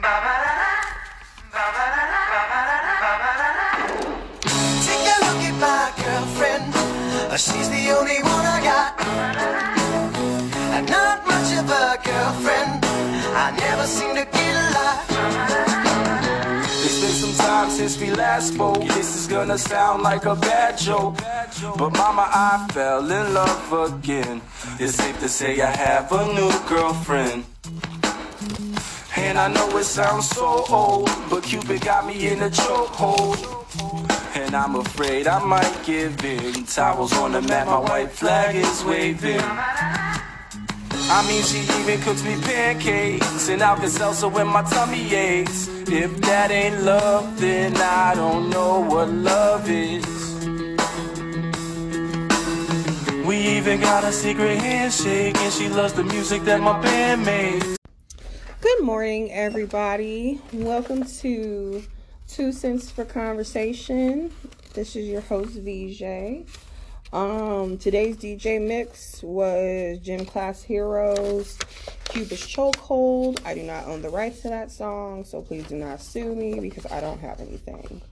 Take a look at my girlfriend. Uh, She's the only one I got. And not much of a girlfriend. I never seem to get a lot. It's been some time since we last spoke. This is gonna sound like a bad joke. But mama, I fell in love again. It's safe to say I have a new girlfriend. And I know it sounds so old, but Cupid got me in a chokehold. And I'm afraid I might give in. Towels on the mat, my white flag is waving. I mean, she even cooks me pancakes and I can Alka-Seltzer when my tummy aches. If that ain't love, then I don't know what love is. We even got a secret handshake, and she loves the music that my band makes. Good morning, everybody. Welcome to Two Cents for Conversation. This is your host, VJ. Um, today's DJ mix was Gym Class Heroes, Cupid's Chokehold. I do not own the rights to that song, so please do not sue me because I don't have anything.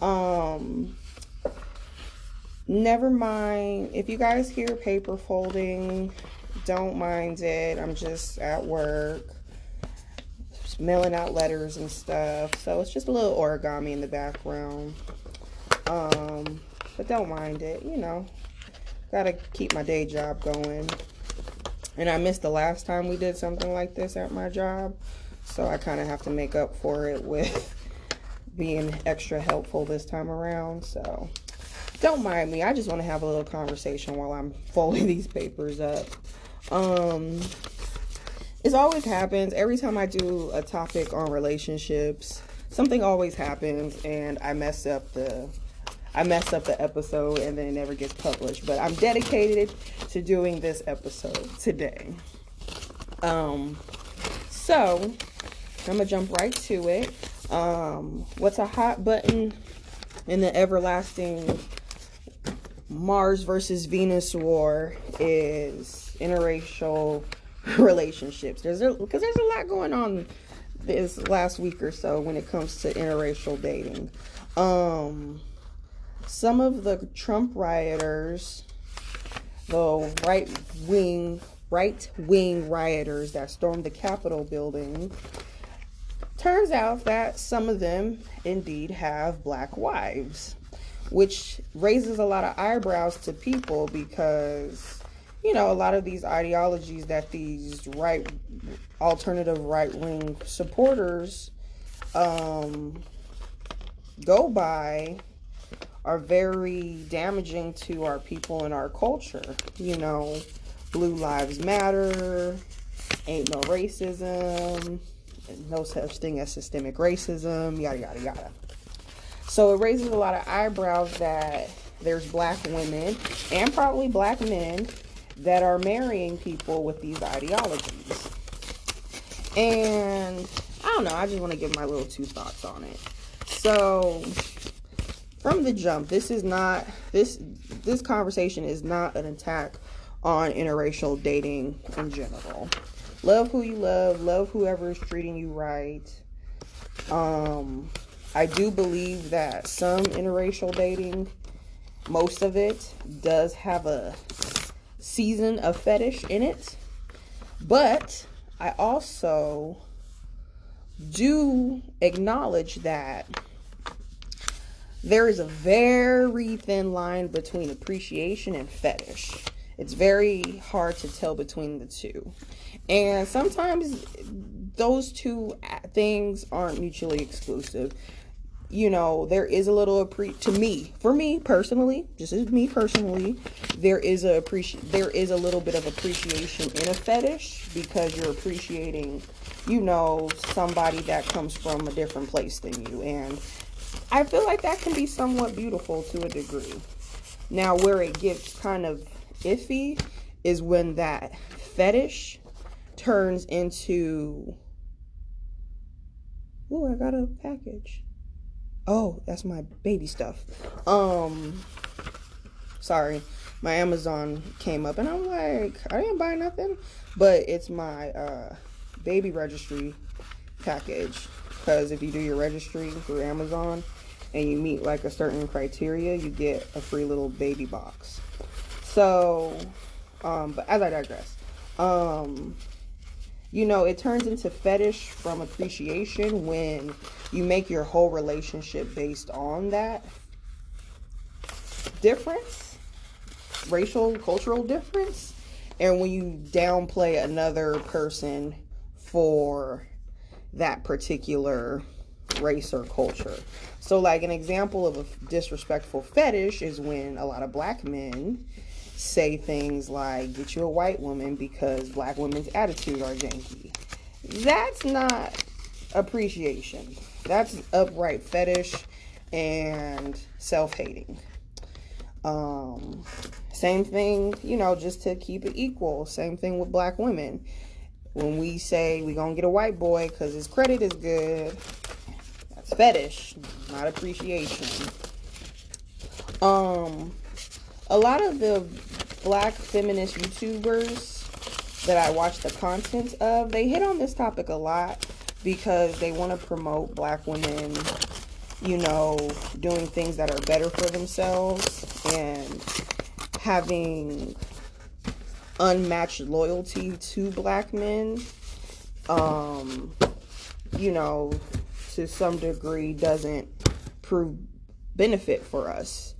Um, never mind. If you guys hear paper folding, don't mind it. I'm just at work mailing out letters and stuff. So it's just a little origami in the background. Um, but don't mind it, you know. Gotta keep my day job going. And I missed the last time we did something like this at my job. So I kind of have to make up for it with being extra helpful this time around. So don't mind me. I just want to have a little conversation while I'm folding these papers up. Um, it always happens every time I do a topic on relationships. Something always happens, and I mess up the I mess up the episode, and then it never gets published. But I'm dedicated to doing this episode today. Um, so I'm gonna jump right to it. Um, what's a hot button in the everlasting Mars versus Venus war is interracial relationships. There's because there's a lot going on this last week or so when it comes to interracial dating. Um, some of the Trump rioters, the right wing right wing rioters that stormed the Capitol building, turns out that some of them indeed have black wives, which raises a lot of eyebrows to people because you know, a lot of these ideologies that these right alternative right wing supporters um, go by are very damaging to our people and our culture. You know, Blue Lives Matter, ain't no racism, no such thing as systemic racism, yada yada yada. So it raises a lot of eyebrows that there's black women and probably black men that are marrying people with these ideologies. And I don't know, I just want to give my little two thoughts on it. So, from the jump, this is not this this conversation is not an attack on interracial dating in general. Love who you love, love whoever is treating you right. Um I do believe that some interracial dating, most of it does have a season of fetish in it. But I also do acknowledge that there is a very thin line between appreciation and fetish. It's very hard to tell between the two. And sometimes those two things aren't mutually exclusive you know, there is a little appre to me, for me personally, just as me personally, there is a appreci- there is a little bit of appreciation in a fetish because you're appreciating, you know, somebody that comes from a different place than you, and I feel like that can be somewhat beautiful to a degree. Now, where it gets kind of iffy is when that fetish turns into. Oh, I got a package oh, that's my baby stuff. Um, sorry, my Amazon came up and I'm like, I didn't buy nothing, but it's my uh, baby registry package because if you do your registry through Amazon and you meet like a certain criteria, you get a free little baby box. So, um, but as I digress, um, you know, it turns into fetish from appreciation when you make your whole relationship based on that difference, racial, cultural difference, and when you downplay another person for that particular race or culture. So, like an example of a disrespectful fetish is when a lot of black men say things like, get you a white woman because black women's attitude are janky. That's not appreciation. That's upright fetish and self hating. Um, same thing, you know, just to keep it equal. Same thing with black women. When we say we're going to get a white boy because his credit is good, that's fetish, not appreciation. Um, a lot of the black feminist YouTubers that I watch the content of, they hit on this topic a lot because they want to promote black women, you know, doing things that are better for themselves and having unmatched loyalty to black men. Um, you know, to some degree doesn't prove benefit for us.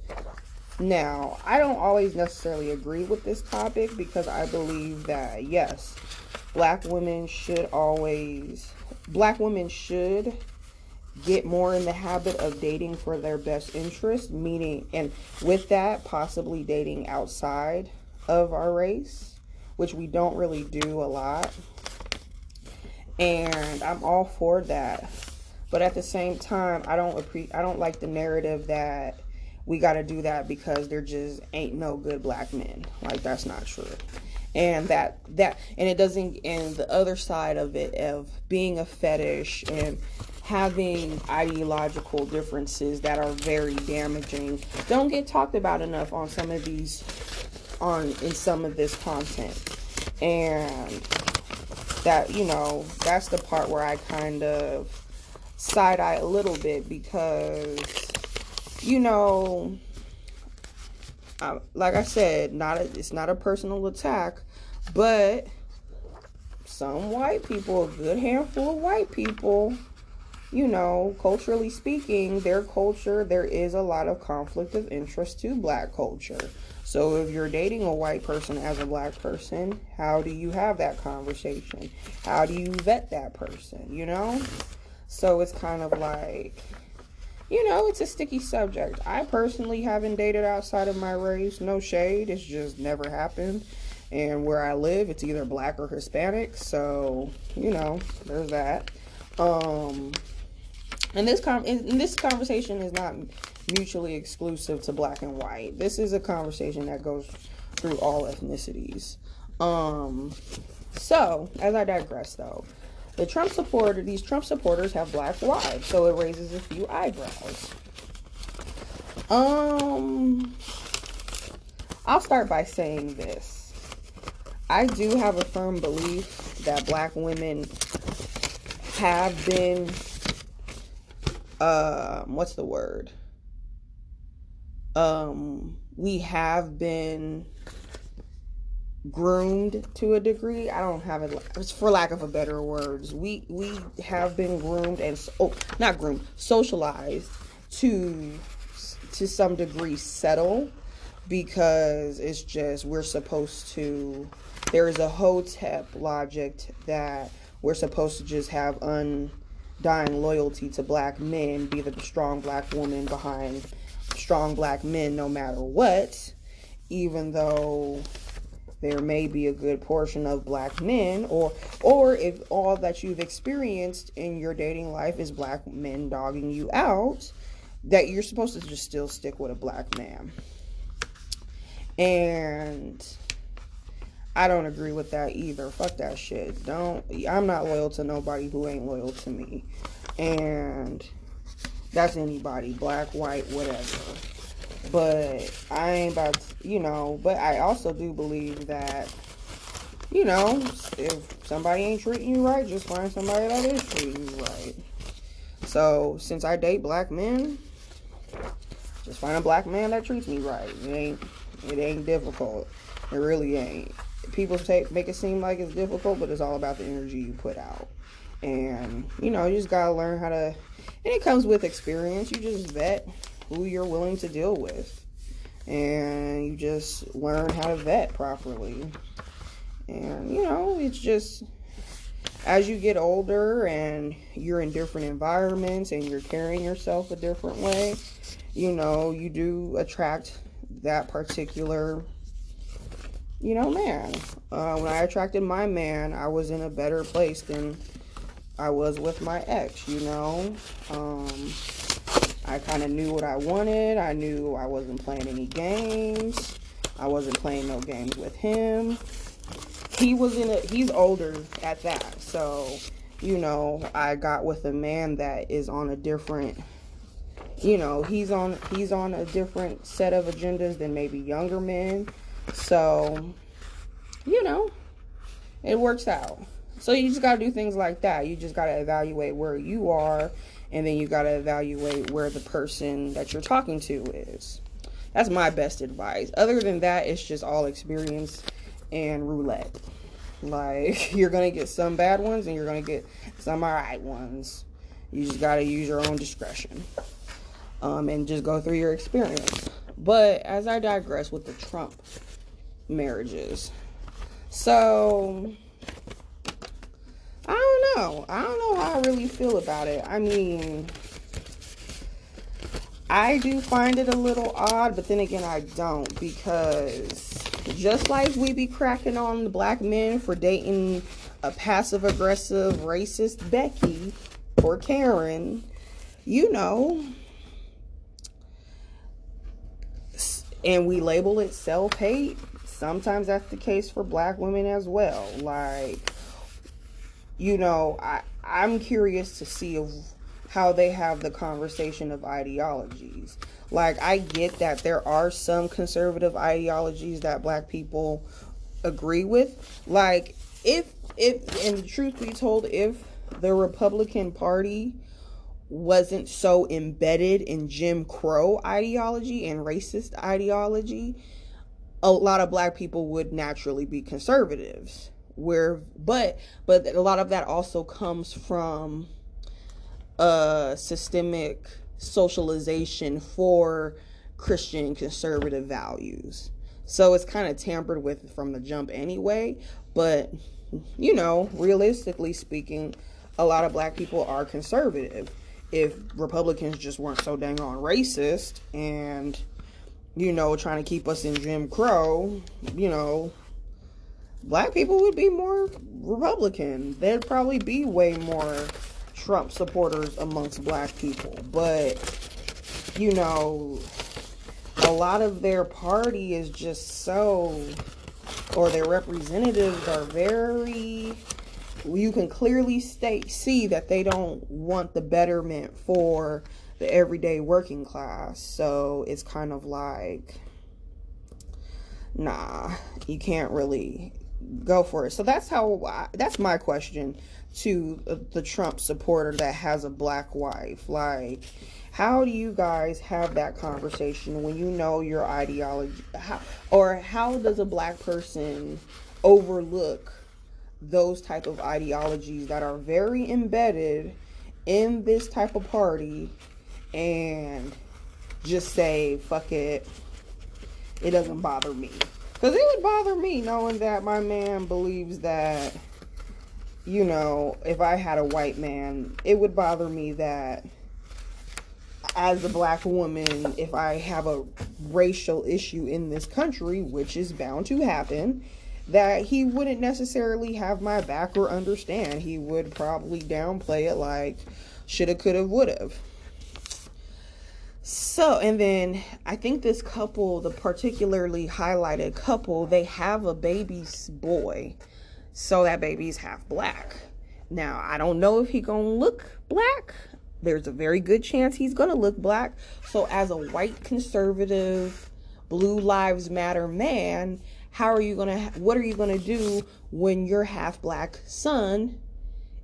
Now, I don't always necessarily agree with this topic because I believe that yes, black women should always black women should get more in the habit of dating for their best interest, meaning and with that possibly dating outside of our race, which we don't really do a lot. And I'm all for that. But at the same time, I don't appre- I don't like the narrative that we got to do that because there just ain't no good black men. Like that's not true. And that that and it doesn't and the other side of it of being a fetish and having ideological differences that are very damaging don't get talked about enough on some of these on in some of this content. And that you know, that's the part where I kind of side eye a little bit because you know, uh, like I said, not a, it's not a personal attack, but some white people, a good handful of white people, you know, culturally speaking, their culture, there is a lot of conflict of interest to black culture. So if you're dating a white person as a black person, how do you have that conversation? How do you vet that person, you know? So it's kind of like you know, it's a sticky subject. I personally haven't dated outside of my race. No shade. It's just never happened. And where I live, it's either black or Hispanic. So, you know, there's that. Um, and this com- and this conversation is not mutually exclusive to black and white. This is a conversation that goes through all ethnicities. Um, so, as I digress, though, the Trump supporter, these Trump supporters have black wives, so it raises a few eyebrows. Um, I'll start by saying this. I do have a firm belief that black women have been, uh, what's the word? Um, we have been groomed to a degree. I don't have it for lack of a better words. We we have been groomed and oh, not groomed, socialized to to some degree settle because it's just we're supposed to there is a hotep logic that we're supposed to just have undying loyalty to black men, be the strong black woman behind strong black men no matter what, even though there may be a good portion of black men or or if all that you've experienced in your dating life is black men dogging you out that you're supposed to just still stick with a black man and I don't agree with that either. Fuck that shit. Don't I'm not loyal to nobody who ain't loyal to me. And that's anybody, black, white, whatever. But I ain't about to, you know, but I also do believe that, you know, if somebody ain't treating you right, just find somebody that is treating you right. So since I date black men, just find a black man that treats me right. It ain't it ain't difficult. It really ain't. People take make it seem like it's difficult, but it's all about the energy you put out. And you know, you just gotta learn how to and it comes with experience. You just vet who you're willing to deal with. And you just learn how to vet properly. And you know, it's just as you get older and you're in different environments and you're carrying yourself a different way, you know, you do attract that particular, you know, man. Uh, when I attracted my man, I was in a better place than I was with my ex, you know. Um, I kind of knew what I wanted. I knew I wasn't playing any games. I wasn't playing no games with him he was in a he's older at that so you know i got with a man that is on a different you know he's on he's on a different set of agendas than maybe younger men so you know it works out so you just got to do things like that you just got to evaluate where you are and then you got to evaluate where the person that you're talking to is that's my best advice other than that it's just all experience and roulette. Like you're gonna get some bad ones and you're gonna get some alright ones. You just gotta use your own discretion. Um, and just go through your experience. But as I digress with the Trump marriages. So I don't know. I don't know how I really feel about it. I mean, I do find it a little odd, but then again, I don't because just like we be cracking on the black men for dating a passive aggressive racist Becky or Karen, you know, and we label it self hate. Sometimes that's the case for black women as well. Like, you know, I I'm curious to see how they have the conversation of ideologies like, I get that there are some conservative ideologies that black people agree with. Like, if, if, and truth be told, if the Republican Party wasn't so embedded in Jim Crow ideology and racist ideology, a lot of black people would naturally be conservatives. Where, but, but a lot of that also comes from a systemic socialization for Christian conservative values. So it's kind of tampered with from the jump anyway. But, you know, realistically speaking, a lot of black people are conservative. If Republicans just weren't so dang on racist and, you know, trying to keep us in Jim Crow, you know, black people would be more Republican. There'd probably be way more Trump supporters amongst black people. But, you know, a lot of their party is just so, or their representatives are very, you can clearly state, see that they don't want the betterment for the everyday working class. So it's kind of like, nah, you can't really go for it. So that's how, I, that's my question to the Trump supporter that has a black wife. Like, how do you guys have that conversation when you know your ideology? How, or how does a black person overlook those type of ideologies that are very embedded in this type of party and just say, fuck it, it doesn't bother me? Because it would bother me knowing that my man believes that you know, if I had a white man, it would bother me that as a black woman, if I have a racial issue in this country, which is bound to happen, that he wouldn't necessarily have my back or understand. He would probably downplay it like shoulda, coulda, woulda. So, and then I think this couple, the particularly highlighted couple, they have a baby's boy so that baby's half black. Now, I don't know if he gonna look black. There's a very good chance he's gonna look black. So as a white conservative, blue lives matter man, how are you going to what are you going to do when your half black son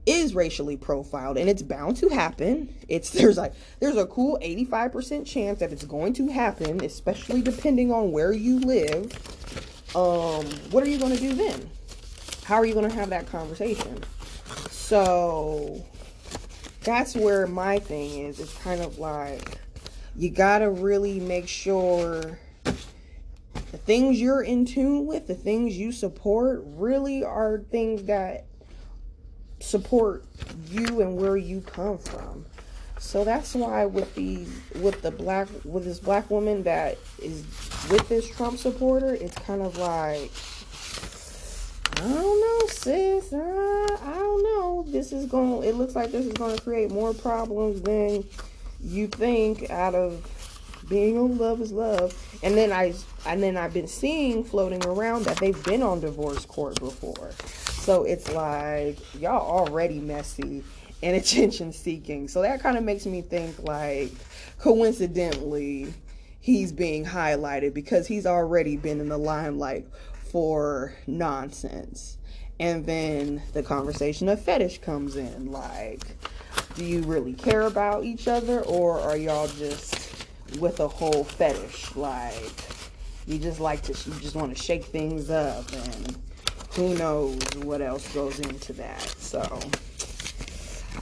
is racially profiled and it's bound to happen. It's there's like there's a cool 85% chance that it's going to happen especially depending on where you live. Um what are you going to do then? How are you going to have that conversation? So that's where my thing is. It's kind of like you got to really make sure the things you're in tune with the things you support really are things that support you and where you come from. So that's why with the with the black with this black woman that is with this Trump supporter, it's kind of like I don't know, sis. Uh, I don't know. This is going. It looks like this is going to create more problems than you think. Out of being on love is love, and then I and then I've been seeing floating around that they've been on divorce court before. So it's like y'all already messy and attention seeking. So that kind of makes me think like coincidentally he's being highlighted because he's already been in the limelight for nonsense. And then the conversation of fetish comes in like do you really care about each other or are y'all just with a whole fetish like you just like to you just want to shake things up and who knows what else goes into that. So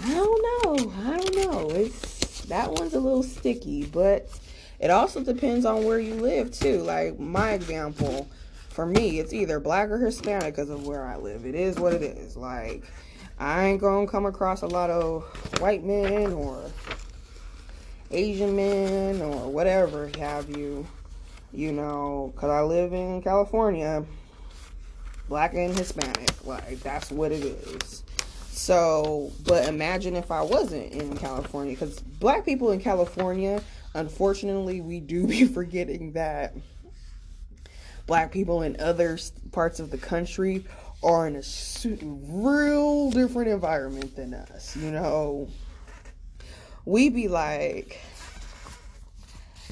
I don't know. I don't know. It's that one's a little sticky, but it also depends on where you live too. Like my example, for me, it's either black or Hispanic because of where I live. It is what it is. Like I ain't gonna come across a lot of white men or Asian men or whatever have you, you know, because I live in California black and Hispanic. Like that's what it is. So, but imagine if I wasn't in California because black people in California, unfortunately, we do be forgetting that black people in other parts of the country are in a real different environment than us. You know, we be like,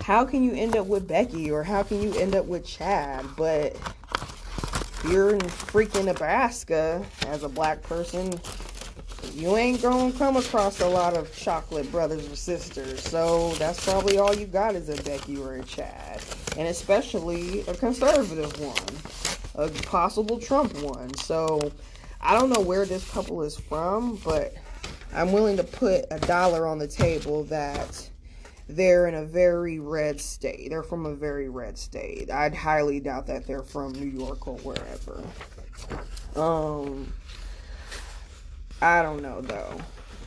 how can you end up with Becky or how can you end up with Chad? But you're in freaking Nebraska as a black person, you ain't gonna come across a lot of chocolate brothers or sisters. So that's probably all you got is a Becky or a Chad. And especially a conservative one. A possible Trump one. So I don't know where this couple is from, but I'm willing to put a dollar on the table that they're in a very red state. They're from a very red state. I'd highly doubt that they're from New York or wherever. Um, I don't know though.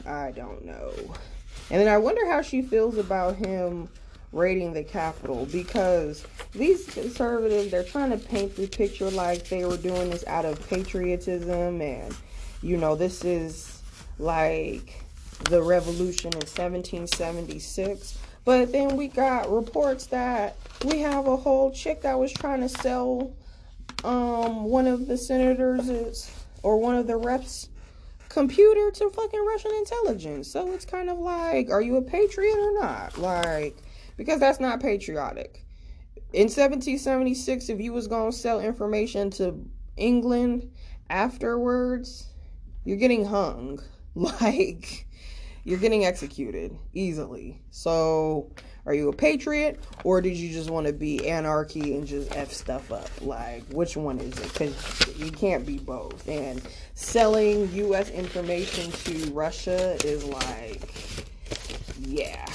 I don't know. And then I wonder how she feels about him raiding the Capitol because these conservatives, they're trying to paint the picture like they were doing this out of patriotism and, you know, this is like the revolution in 1776 but then we got reports that we have a whole chick that was trying to sell um one of the senators or one of the reps computer to fucking Russian intelligence. So it's kind of like, are you a patriot or not? Like, because that's not patriotic. In 1776, if you was gonna sell information to England afterwards, you're getting hung. Like, you're getting executed easily. So, are you a patriot or did you just want to be anarchy and just F stuff up? Like, which one is it? Because you can't be both. And selling U.S. information to Russia is like, yeah,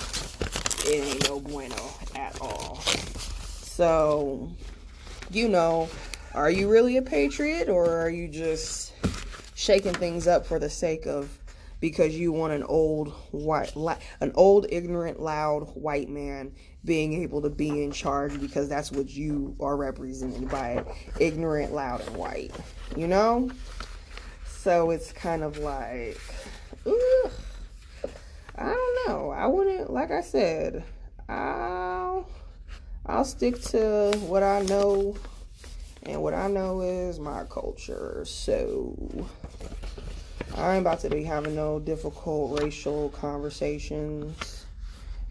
it ain't no bueno at all. So, you know, are you really a patriot or are you just shaking things up for the sake of because you want an old white an old ignorant loud white man being able to be in charge because that's what you are represented by ignorant loud and white you know? So it's kind of like ugh, i don't know. I wouldn't like i said i'll i'll stick to what i know and what i know is my culture. So I ain't about to be having no difficult racial conversations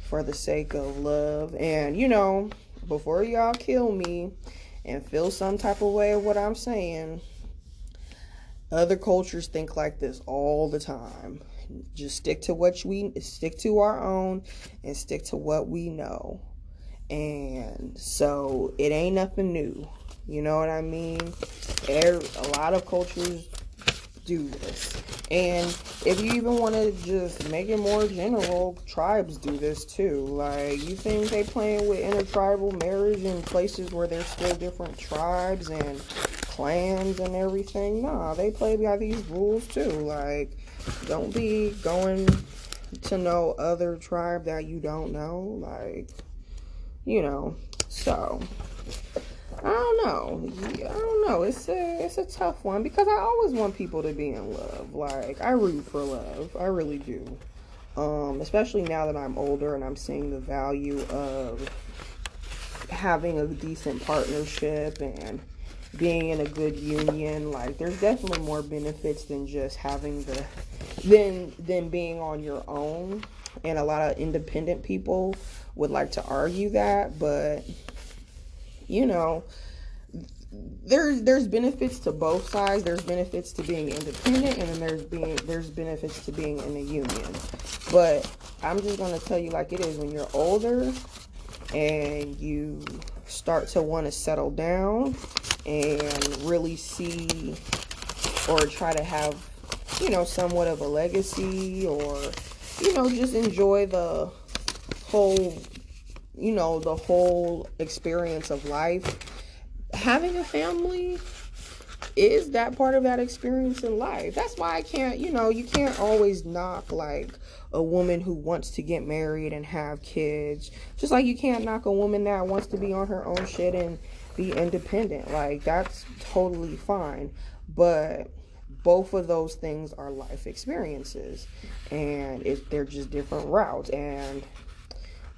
for the sake of love. And, you know, before y'all kill me and feel some type of way of what I'm saying, other cultures think like this all the time. Just stick to what we stick to our own and stick to what we know. And so it ain't nothing new. You know what I mean? a lot of cultures do this. And if you even want to just make it more general, tribes do this too. Like, you think they playing with intertribal marriage in places where there's still different tribes and clans and everything? Nah, they play by these rules too. Like, don't be going to know other tribe that you don't know. Like, you know, so I don't know. I don't know. It's a it's a tough one because I always want people to be in love. Like I root for love. I really do. Um, especially now that I'm older and I'm seeing the value of having a decent partnership and being in a good union. Like there's definitely more benefits than just having the than than being on your own. And a lot of independent people would like to argue that, but you know, there's there's benefits to both sides. There's benefits to being independent, and then there's being there's benefits to being in a union. But I'm just gonna tell you like it is when you're older and you start to want to settle down and really see or try to have you know somewhat of a legacy or you know just enjoy the whole you know, the whole experience of life, having a family is that part of that experience in life. That's why I can't, you know, you can't always knock like a woman who wants to get married and have kids. Just like you can't knock a woman that wants to be on her own shit and be independent. Like that's totally fine. But both of those things are life experiences and it, they're just different routes and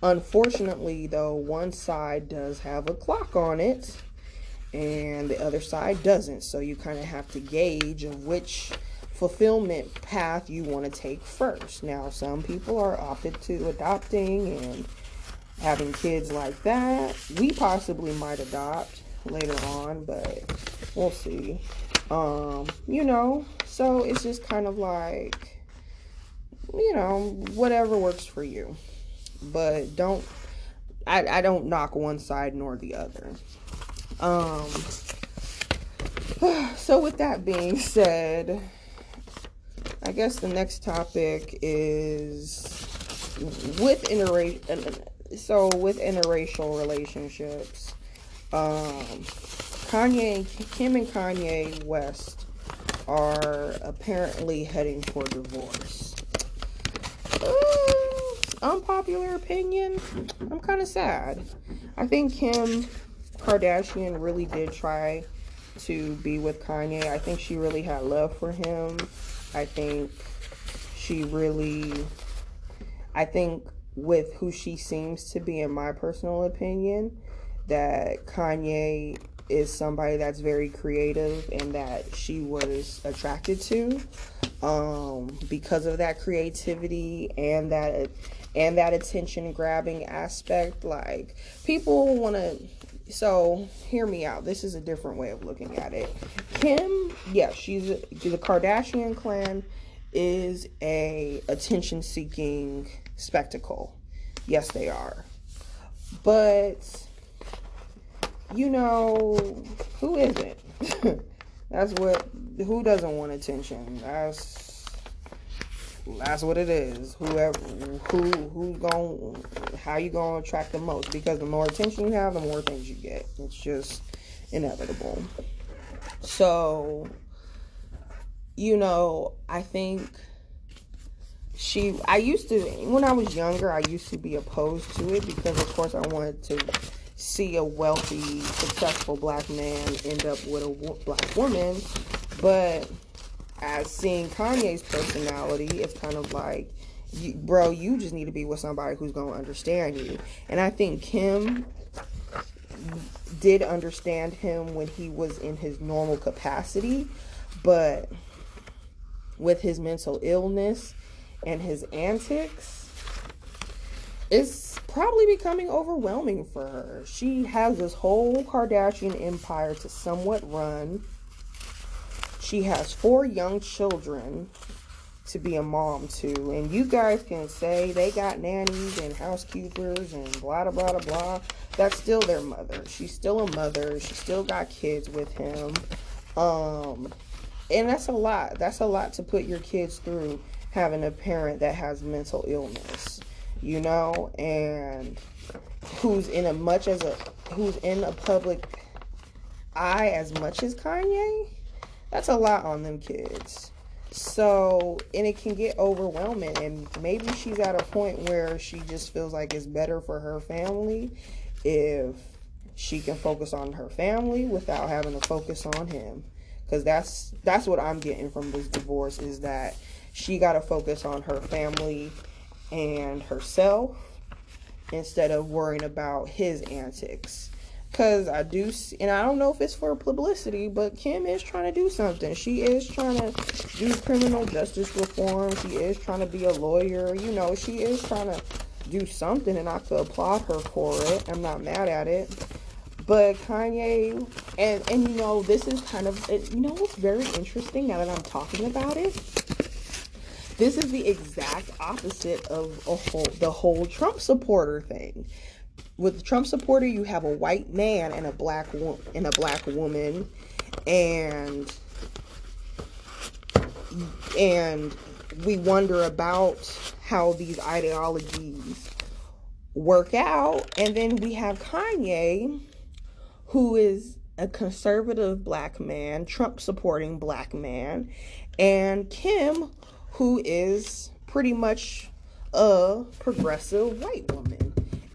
Unfortunately, though, one side does have a clock on it and the other side doesn't. So you kind of have to gauge of which fulfillment path you want to take first. Now, some people are opted to adopting and having kids like that. We possibly might adopt later on, but we'll see. Um, you know, so it's just kind of like you know, whatever works for you but don't I, I don't knock one side nor the other. Um so with that being said, I guess the next topic is with interracial so with interracial relationships. Um Kanye Kim and Kanye West are apparently heading for divorce. Uh, unpopular opinion, I'm kind of sad. I think Kim Kardashian really did try to be with Kanye. I think she really had love for him. I think she really, I think with who she seems to be, in my personal opinion, that Kanye is somebody that's very creative and that she was attracted to um, because of that creativity and that and that attention grabbing aspect. Like people want to. So hear me out. This is a different way of looking at it. Kim, yes, she's a, the Kardashian clan is a attention seeking spectacle. Yes, they are. But you know, who isn't? That's what who doesn't want attention? That's that's what it is. Whoever, who, who's going, how you gonna attract the most? Because the more attention you have, the more things you get. It's just inevitable. So, you know, I think she. I used to when I was younger. I used to be opposed to it because, of course, I wanted to see a wealthy, successful black man end up with a black woman, but as seeing Kanye's personality, it's kind of like, you, bro, you just need to be with somebody who's going to understand you. And I think Kim did understand him when he was in his normal capacity, but with his mental illness and his antics, it's probably becoming overwhelming for her. She has this whole Kardashian empire to somewhat run. She has four young children to be a mom to. And you guys can say they got nannies and housekeepers and blah, blah, blah, blah. That's still their mother. She's still a mother. She still got kids with him. Um, and that's a lot. That's a lot to put your kids through having a parent that has mental illness, you know, and who's in a much as a who's in a public eye as much as Kanye. That's a lot on them kids. So, and it can get overwhelming. And maybe she's at a point where she just feels like it's better for her family if she can focus on her family without having to focus on him. Because that's that's what I'm getting from this divorce is that she got to focus on her family and herself instead of worrying about his antics. Cause I do, and I don't know if it's for publicity, but Kim is trying to do something. She is trying to do criminal justice reform. She is trying to be a lawyer. You know, she is trying to do something, and I could applaud her for it. I'm not mad at it. But Kanye, and and you know, this is kind of, it, you know, what's very interesting now that I'm talking about it. This is the exact opposite of a whole, the whole Trump supporter thing with the Trump supporter, you have a white man and a black wo- and a black woman, and and we wonder about how these ideologies work out. And then we have Kanye, who is a conservative black man, Trump supporting black man, and Kim, who is pretty much a progressive white woman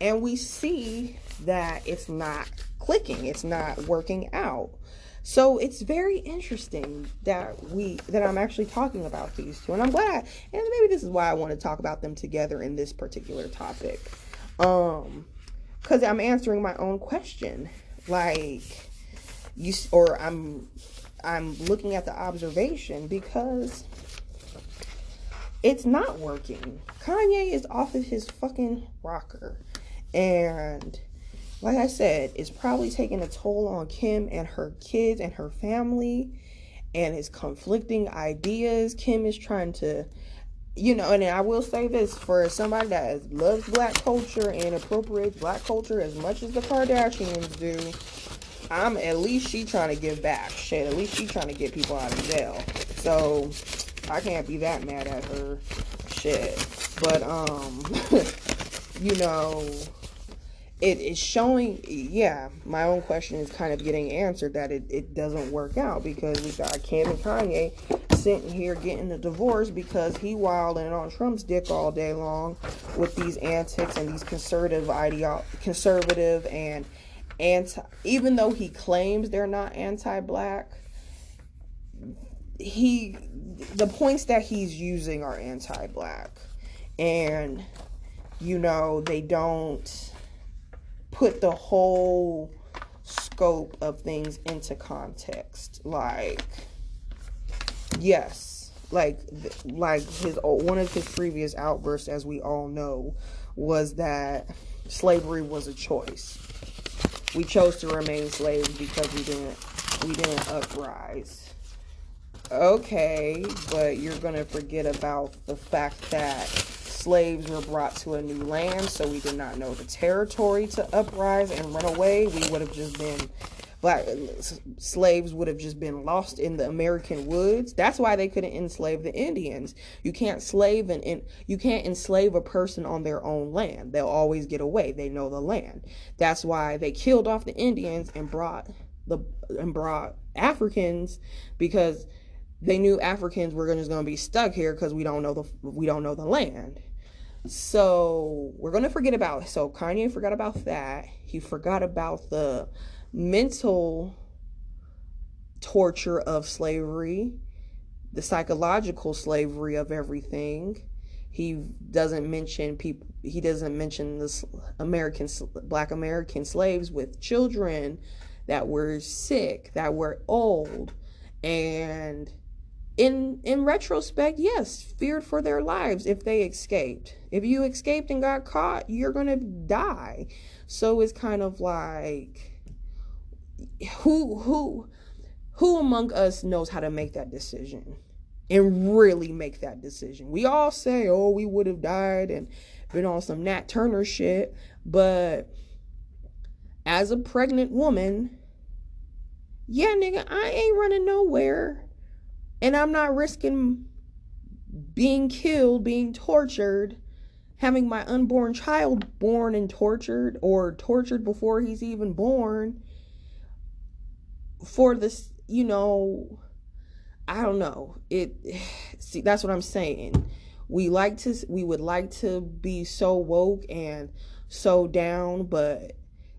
and we see that it's not clicking it's not working out. So it's very interesting that we that i'm actually talking about these two. And i'm glad and maybe this is why i want to talk about them together in this particular topic. Um because i'm answering my own question. Like you or i'm i'm looking at the observation because it's not working. Kanye is off of his fucking rocker and like I said, it's probably taking a toll on Kim and her kids and her family and his conflicting ideas. Kim is trying to, you know, and I will say this for somebody that loves black culture and appropriates black culture as much as the Kardashians do. I'm at least she trying to give back. Shit, at least she trying to get people out of jail. So I can't be that mad at her. Shit. But um you know it is showing yeah my own question is kind of getting answered that it, it doesn't work out because we got Kim and Kanye sitting here getting a divorce because he wilding on Trump's dick all day long with these antics and these conservative ideo conservative and anti even though he claims they're not anti-black he the points that he's using are anti-black. And you know they don't put the whole scope of things into context. Like, yes, like like his one of his previous outbursts, as we all know, was that slavery was a choice. We chose to remain slaves because we didn't we didn't uprise. Okay, but you're gonna forget about the fact that slaves were brought to a new land, so we did not know the territory to uprise and run away. We would have just been black slaves would have just been lost in the American woods. That's why they couldn't enslave the Indians. You can't slave and in, you can't enslave a person on their own land. They'll always get away. They know the land. That's why they killed off the Indians and brought the and brought Africans because they knew Africans were just going to be stuck here because we don't know the we don't know the land. So we're gonna forget about so Kanye forgot about that. He forgot about the mental torture of slavery, the psychological slavery of everything. He doesn't mention people. He doesn't mention the American Black American slaves with children that were sick, that were old, and in in retrospect, yes, feared for their lives if they escaped. If you escaped and got caught, you're going to die. So it's kind of like who who who among us knows how to make that decision and really make that decision? We all say, "Oh, we would have died and been on some Nat Turner shit," but as a pregnant woman, yeah, nigga, I ain't running nowhere. And I'm not risking being killed, being tortured, having my unborn child born and tortured or tortured before he's even born for this, you know, I don't know. It see that's what I'm saying. We like to we would like to be so woke and so down, but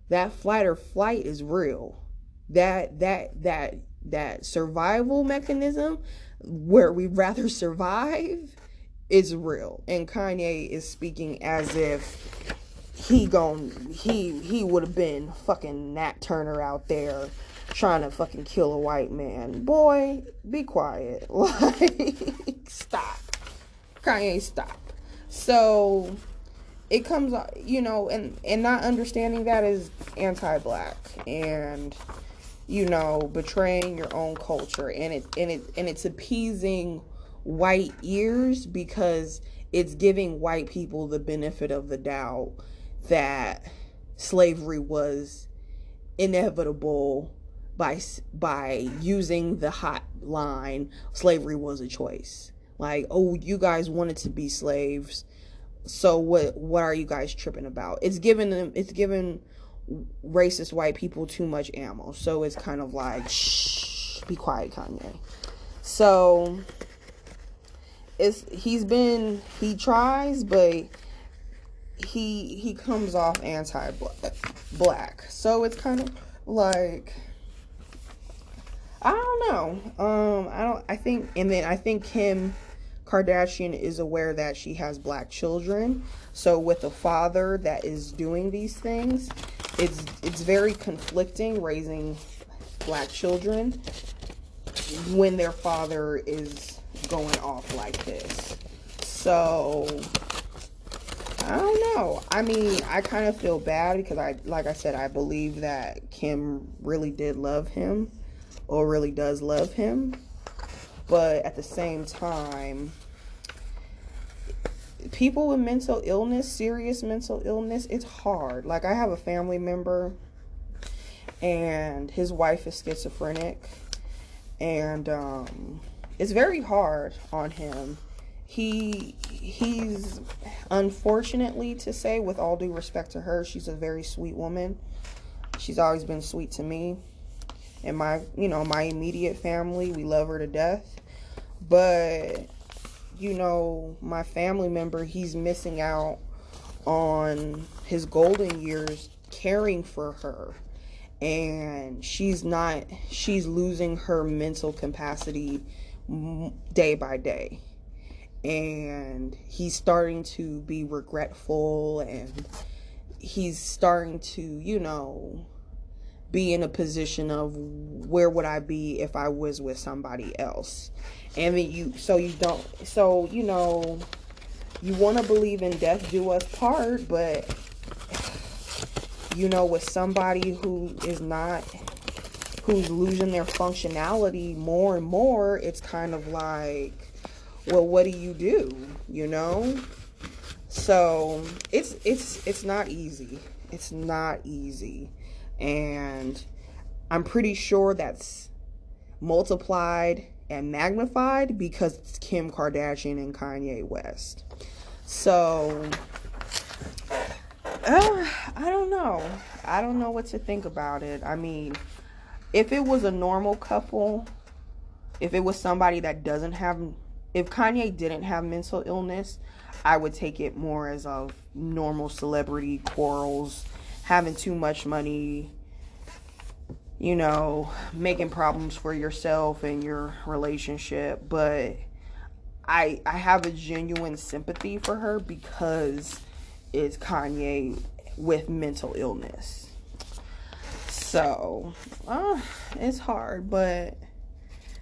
that flight or flight is real. That that that that survival mechanism where we'd rather survive is real. And Kanye is speaking as if he gon' he he would have been fucking Nat Turner out there trying to fucking kill a white man. Boy, be quiet. Like stop. Kanye stop. So it comes you know and and not understanding that is anti-black and you know betraying your own culture. And it and it and it's appeasing white ears because it's giving white people the benefit of the doubt that slavery was inevitable by by using the hot line slavery was a choice. Like oh you guys wanted to be slaves so what what are you guys tripping about? It's given them it's given racist white people too much ammo. So it's kind of like shh be quiet kanye. So it's he's been he tries but he he comes off anti black so it's kind of like i don't know. Um i don't i think and then i think kim Kardashian is aware that she has black children. So with a father that is doing these things, it's it's very conflicting raising black children when their father is going off like this. So I don't know. I mean, I kind of feel bad because I like I said I believe that Kim really did love him or really does love him but at the same time people with mental illness serious mental illness it's hard. Like i have a family member and his wife is schizophrenic and um, it's very hard on him. He he's unfortunately to say with all due respect to her she's a very sweet woman. She's always been sweet to me and my you know my immediate family. We love her to death. But you know my family member he's missing out on his golden years caring for her and she's not she's losing her mental capacity day by day and he's starting to be regretful and he's starting to you know be in a position of where would I be if I was with somebody else. And then you so you don't so you know you want to believe in death do us part, but you know with somebody who is not who's losing their functionality more and more, it's kind of like well what do you do, you know? So, it's it's it's not easy. It's not easy and I'm pretty sure that's multiplied and magnified because it's Kim Kardashian and Kanye West. So, uh, I don't know. I don't know what to think about it. I mean, if it was a normal couple, if it was somebody that doesn't have, if Kanye didn't have mental illness, I would take it more as a normal celebrity quarrels having too much money, you know, making problems for yourself and your relationship, but I I have a genuine sympathy for her because it's Kanye with mental illness. So, uh, it's hard, but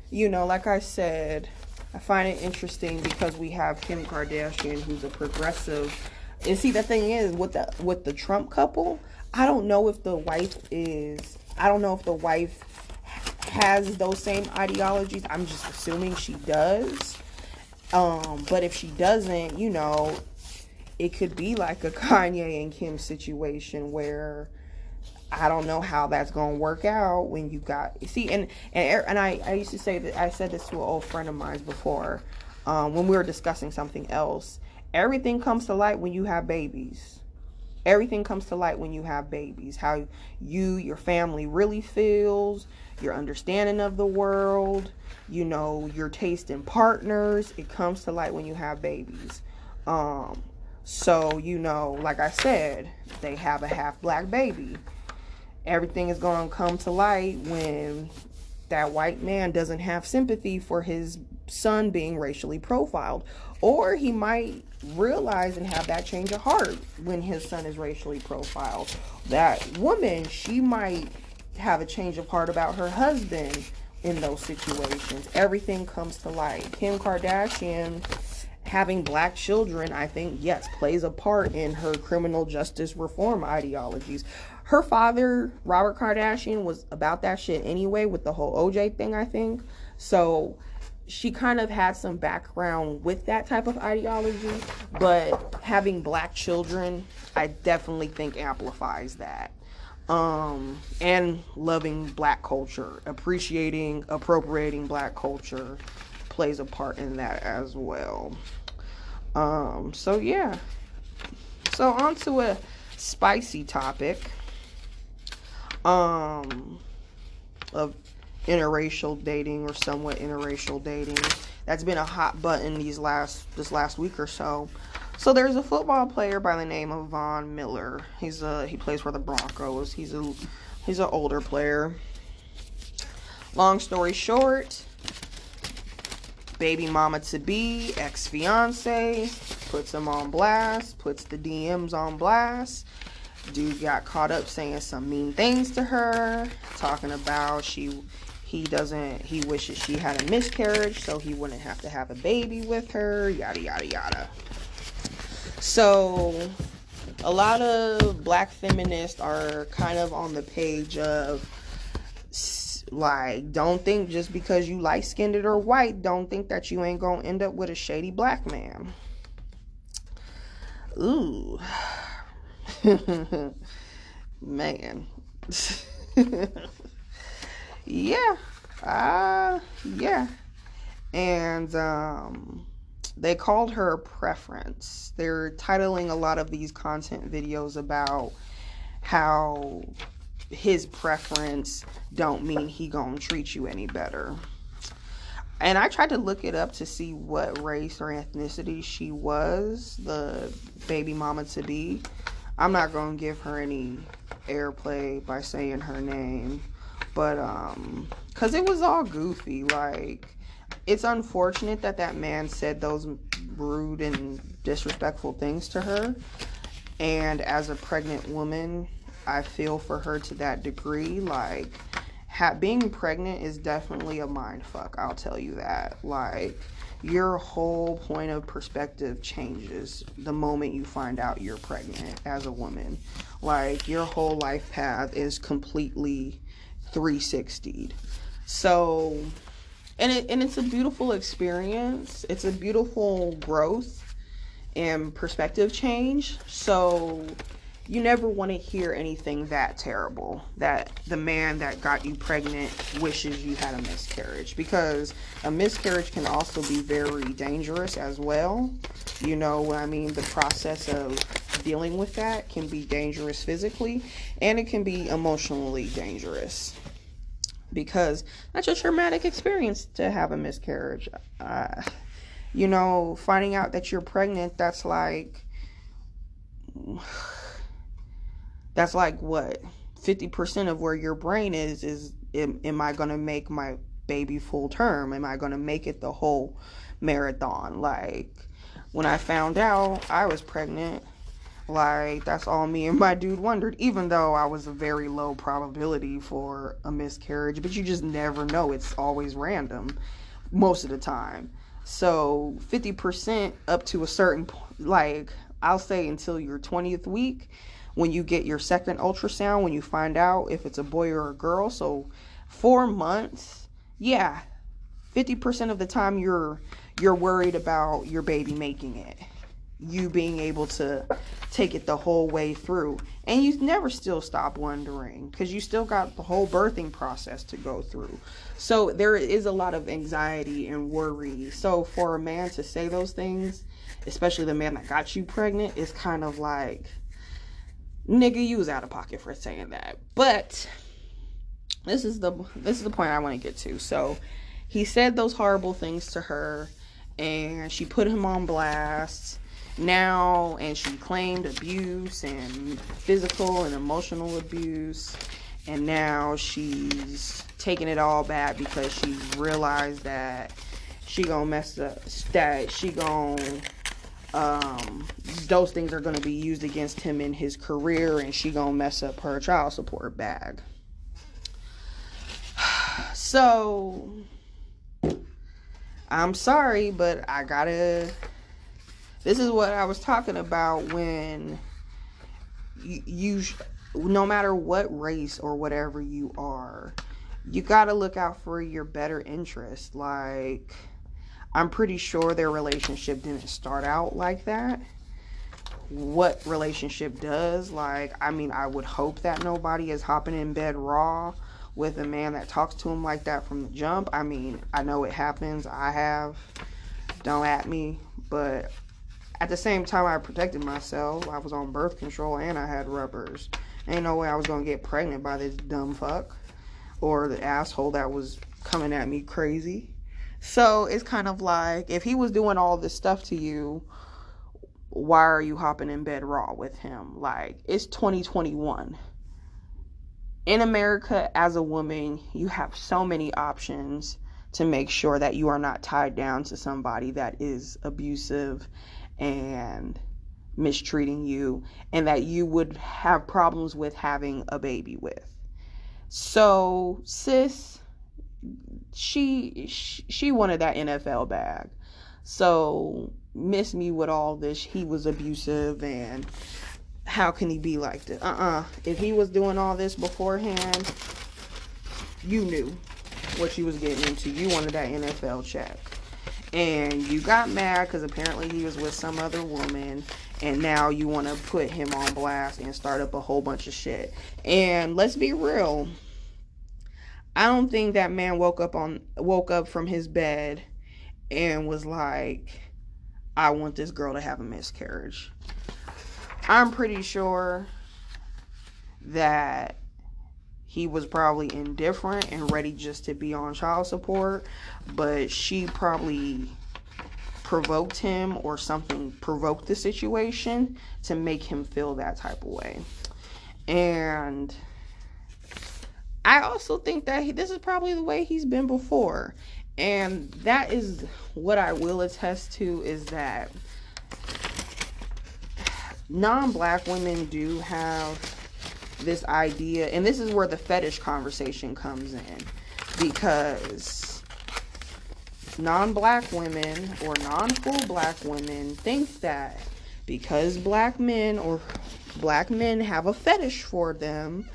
you know, like I said, I find it interesting because we have Kim Kardashian, who's a progressive. And see, the thing is, with the with the Trump couple, I don't know if the wife is. I don't know if the wife has those same ideologies. I'm just assuming she does. Um, but if she doesn't, you know, it could be like a Kanye and Kim situation where I don't know how that's gonna work out when you got see and and and I I used to say that I said this to an old friend of mine before um, when we were discussing something else. Everything comes to light when you have babies. Everything comes to light when you have babies. How you your family really feels, your understanding of the world, you know, your taste in partners. It comes to light when you have babies. Um, so you know, like I said, they have a half black baby everything is going to come to light when that white man doesn't have sympathy for his son being racially profiled. Or he might realize and have that change of heart when his son is racially profiled. That woman, she might have a change of heart about her husband in those situations. Everything comes to light. Kim Kardashian having black children, I think, yes, plays a part in her criminal justice reform ideologies her father, Robert Kardashian, was about that shit anyway with the whole OJ thing, I think. So she kind of had some background with that type of ideology, but having black children, I definitely think amplifies that. Um, and loving black culture, appreciating, appropriating black culture plays a part in that as well. Um, so yeah. So on to a spicy topic um of interracial dating or somewhat interracial dating. That's been a hot button these last this last week or so. So there's a football player by the name of Von Miller. He's a he plays for the Broncos. He's a he's an older player. Long story short, baby mama to be, ex fiance, puts him on blast, puts the DMs on blast, dude got caught up saying some mean things to her, talking about she he doesn't he wishes she had a miscarriage so he wouldn't have to have a baby with her, yada yada yada. So a lot of black feminists are kind of on the page of like don't think just because you light skinned it or white don't think that you ain't gonna end up with a shady black man ooh Man. yeah. Uh yeah. And um they called her preference. They're titling a lot of these content videos about how his preference don't mean he gonna treat you any better. And I tried to look it up to see what race or ethnicity she was, the baby mama to be. I'm not gonna give her any airplay by saying her name, but um, cause it was all goofy. Like, it's unfortunate that that man said those rude and disrespectful things to her. And as a pregnant woman, I feel for her to that degree. Like, ha- being pregnant is definitely a mind fuck. I'll tell you that. Like your whole point of perspective changes the moment you find out you're pregnant as a woman. Like your whole life path is completely 360'd. So and it and it's a beautiful experience. It's a beautiful growth and perspective change. So you never want to hear anything that terrible that the man that got you pregnant wishes you had a miscarriage because a miscarriage can also be very dangerous as well. You know, I mean, the process of dealing with that can be dangerous physically and it can be emotionally dangerous because that's a traumatic experience to have a miscarriage. Uh, you know, finding out that you're pregnant, that's like that's like what 50% of where your brain is is am, am i going to make my baby full term am i going to make it the whole marathon like when i found out i was pregnant like that's all me and my dude wondered even though i was a very low probability for a miscarriage but you just never know it's always random most of the time So 50% up to a certain like I'll say until your 20th week when you get your second ultrasound when you find out if it's a boy or a girl. So 4 months, yeah. 50% of the time you're you're worried about your baby making it. You being able to take it the whole way through. And you never still stop wondering because you still got the whole birthing process to go through. So there is a lot of anxiety and worry. So for a man to say those things, especially the man that got you pregnant, is kind of like, nigga, you was out of pocket for saying that. But this is the this is the point I want to get to. So he said those horrible things to her and she put him on blast now and she claimed abuse and physical and emotional abuse and now she's taking it all back because she realized that she gonna mess up that she gonna um those things are gonna be used against him in his career and she gonna mess up her child support bag. So i'm sorry but i gotta this is what I was talking about when you, you no matter what race or whatever you are, you got to look out for your better interest. Like, I'm pretty sure their relationship didn't start out like that. What relationship does, like, I mean, I would hope that nobody is hopping in bed raw with a man that talks to him like that from the jump. I mean, I know it happens. I have. Don't at me. But at the same time, I protected myself. I was on birth control and I had rubbers. Ain't no way I was gonna get pregnant by this dumb fuck or the asshole that was coming at me crazy. So it's kind of like if he was doing all this stuff to you, why are you hopping in bed raw with him? Like it's 2021. In America, as a woman, you have so many options to make sure that you are not tied down to somebody that is abusive and mistreating you and that you would have problems with having a baby with. So, sis, she she wanted that NFL bag. So, miss me with all this. He was abusive and how can he be like this? Uh-uh. If he was doing all this beforehand, you knew what you was getting into. You wanted that NFL check and you got mad because apparently he was with some other woman and now you want to put him on blast and start up a whole bunch of shit. And let's be real i don't think that man woke up on woke up from his bed and was like i want this girl to have a miscarriage. I'm pretty sure that he was probably indifferent and ready just to be on child support, but she probably provoked him or something provoked the situation to make him feel that type of way. And I also think that he, this is probably the way he's been before. And that is what I will attest to is that non black women do have this idea, and this is where the fetish conversation comes in because non black women or non full black women think that because black men or black men have a fetish for them,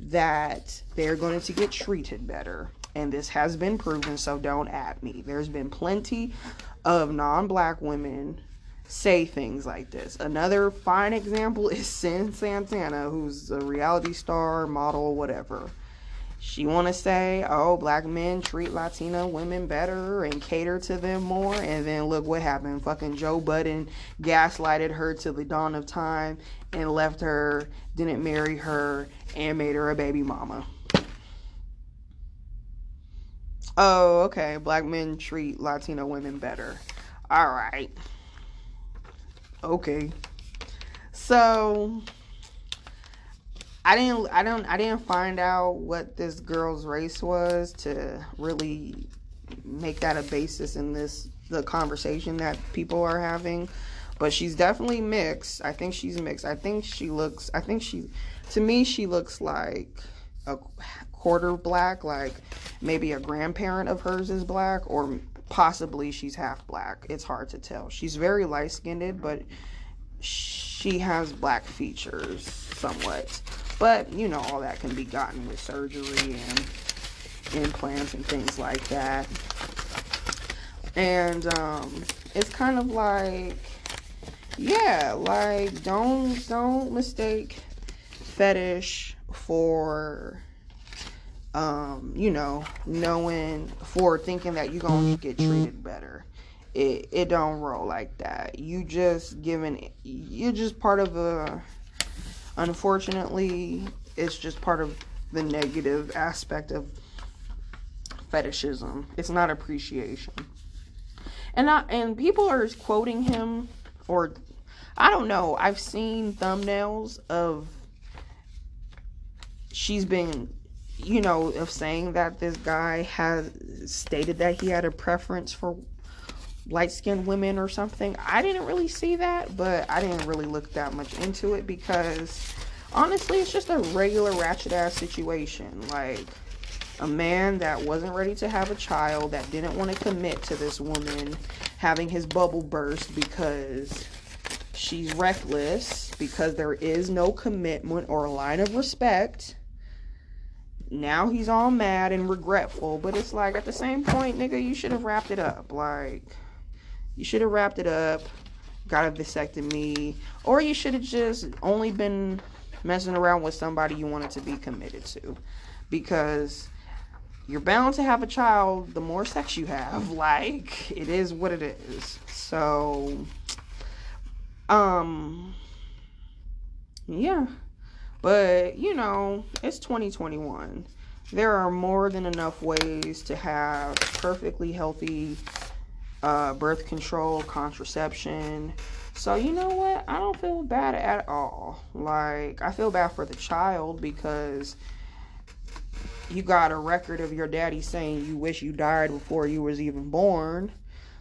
that they're going to get treated better. And this has been proven, so don't at me. There's been plenty of non black women say things like this. Another fine example is Cyn Santana, who's a reality star, model, whatever. She want to say, "Oh, black men treat Latina women better and cater to them more," and then look what happened. Fucking Joe Budden gaslighted her to the dawn of time and left her, didn't marry her, and made her a baby mama. Oh, okay. Black men treat Latino women better. All right okay. So I didn't I don't I didn't find out what this girl's race was to really make that a basis in this the conversation that people are having. But she's definitely mixed. I think she's mixed. I think she looks I think she to me she looks like a quarter black, like maybe a grandparent of hers is black or possibly she's half black. It's hard to tell. She's very light skinned, but she has black features somewhat. But you know, all that can be gotten with surgery and implants and things like that. And um, it's kind of like, yeah, like don't don't mistake fetish for um, you know, knowing for thinking that you're gonna get treated better. It it don't roll like that. You just given you're just part of a unfortunately it's just part of the negative aspect of fetishism. It's not appreciation. And I, and people are quoting him or I don't know. I've seen thumbnails of she's been you know, of saying that this guy has stated that he had a preference for light skinned women or something. I didn't really see that, but I didn't really look that much into it because honestly, it's just a regular ratchet ass situation. Like a man that wasn't ready to have a child, that didn't want to commit to this woman, having his bubble burst because she's reckless, because there is no commitment or a line of respect now he's all mad and regretful, but it's like at the same point, nigga, you should have wrapped it up. Like, you should have wrapped it up, got a vasectomy, or you should have just only been messing around with somebody you wanted to be committed to. Because you're bound to have a child the more sex you have. Like, it is what it is. So, um, yeah. But, you know, it's 2021. There are more than enough ways to have perfectly healthy uh, birth control, contraception. So, you know what? I don't feel bad at all. Like, I feel bad for the child because you got a record of your daddy saying you wish you died before you was even born.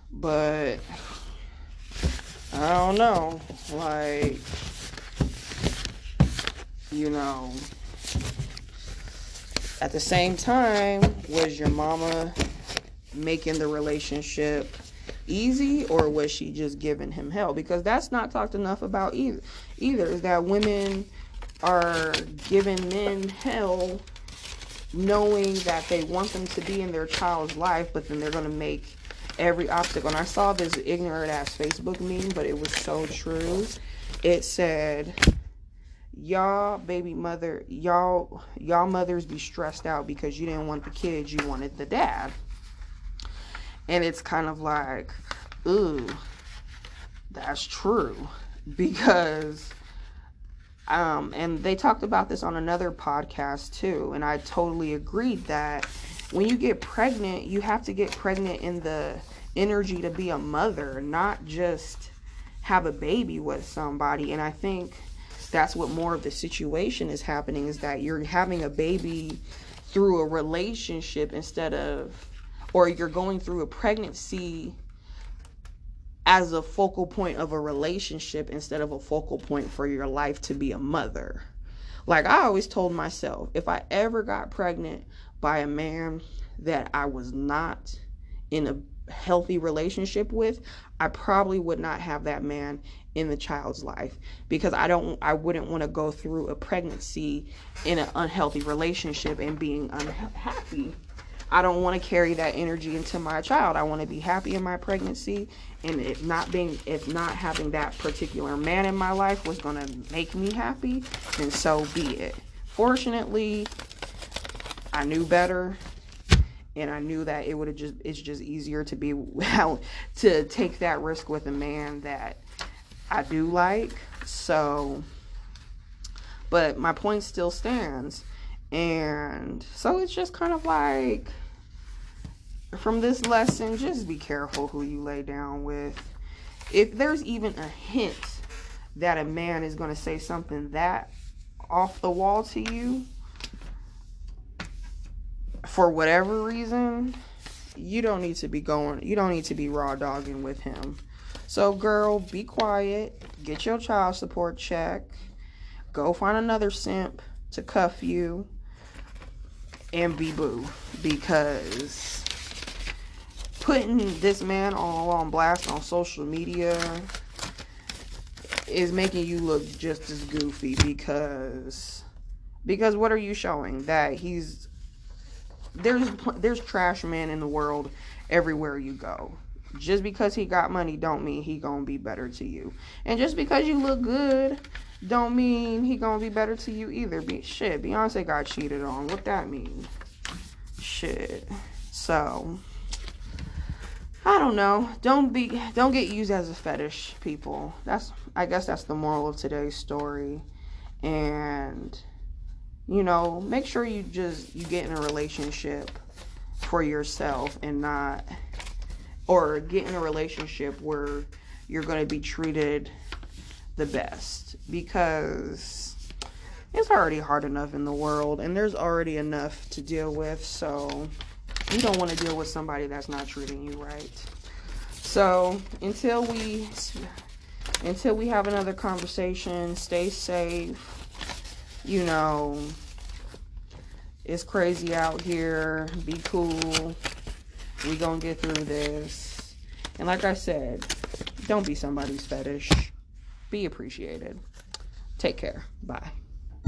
But I don't know. Like you know, at the same time, was your mama making the relationship easy or was she just giving him hell? Because that's not talked enough about either. Either is that women are giving men hell knowing that they want them to be in their child's life, but then they're going to make every obstacle. And I saw this ignorant ass Facebook meme, but it was so true. It said, y'all baby mother y'all y'all mothers be stressed out because you didn't want the kids you wanted the dad. And it's kind of like ooh that's true. Because um and they talked about this on another podcast too and i totally agreed that when you get pregnant you have to get pregnant in the energy to be a mother not just have a baby with somebody. And i think that's what more of the situation is happening is that you're having a baby through a relationship instead of or you're going through a pregnancy as a focal point of a relationship instead of a focal point for your life to be a mother. Like I always told myself, if I ever got pregnant by a man that I was not in a healthy relationship with, I probably would not have that man in the child's life because I don't I wouldn't want to go through a pregnancy in an unhealthy relationship and being unhappy. I don't want to carry that energy into my child. I want to be happy in my pregnancy and if not being if not having that particular man in my life was going to make me happy, then so be it. Fortunately, I knew better and I knew that it would have just it's just easier to be to take that risk with a man that I do like. So, but my point still stands. And so it's just kind of like from this lesson, just be careful who you lay down with. If there's even a hint that a man is going to say something that off the wall to you, for whatever reason, you don't need to be going, you don't need to be raw dogging with him. So, girl, be quiet. Get your child support check. Go find another simp to cuff you. And be boo. Because putting this man all on blast on social media is making you look just as goofy because because what are you showing that he's there's there's trash men in the world everywhere you go just because he got money don't mean he gonna be better to you and just because you look good don't mean he gonna be better to you either be shit beyonce got cheated on what that mean shit so I don't know. Don't be don't get used as a fetish, people. That's I guess that's the moral of today's story. And you know, make sure you just you get in a relationship for yourself and not or get in a relationship where you're going to be treated the best because it's already hard enough in the world and there's already enough to deal with so you don't want to deal with somebody that's not treating you right. So until we until we have another conversation, stay safe. You know, it's crazy out here. Be cool. We gonna get through this. And like I said, don't be somebody's fetish. Be appreciated. Take care. Bye.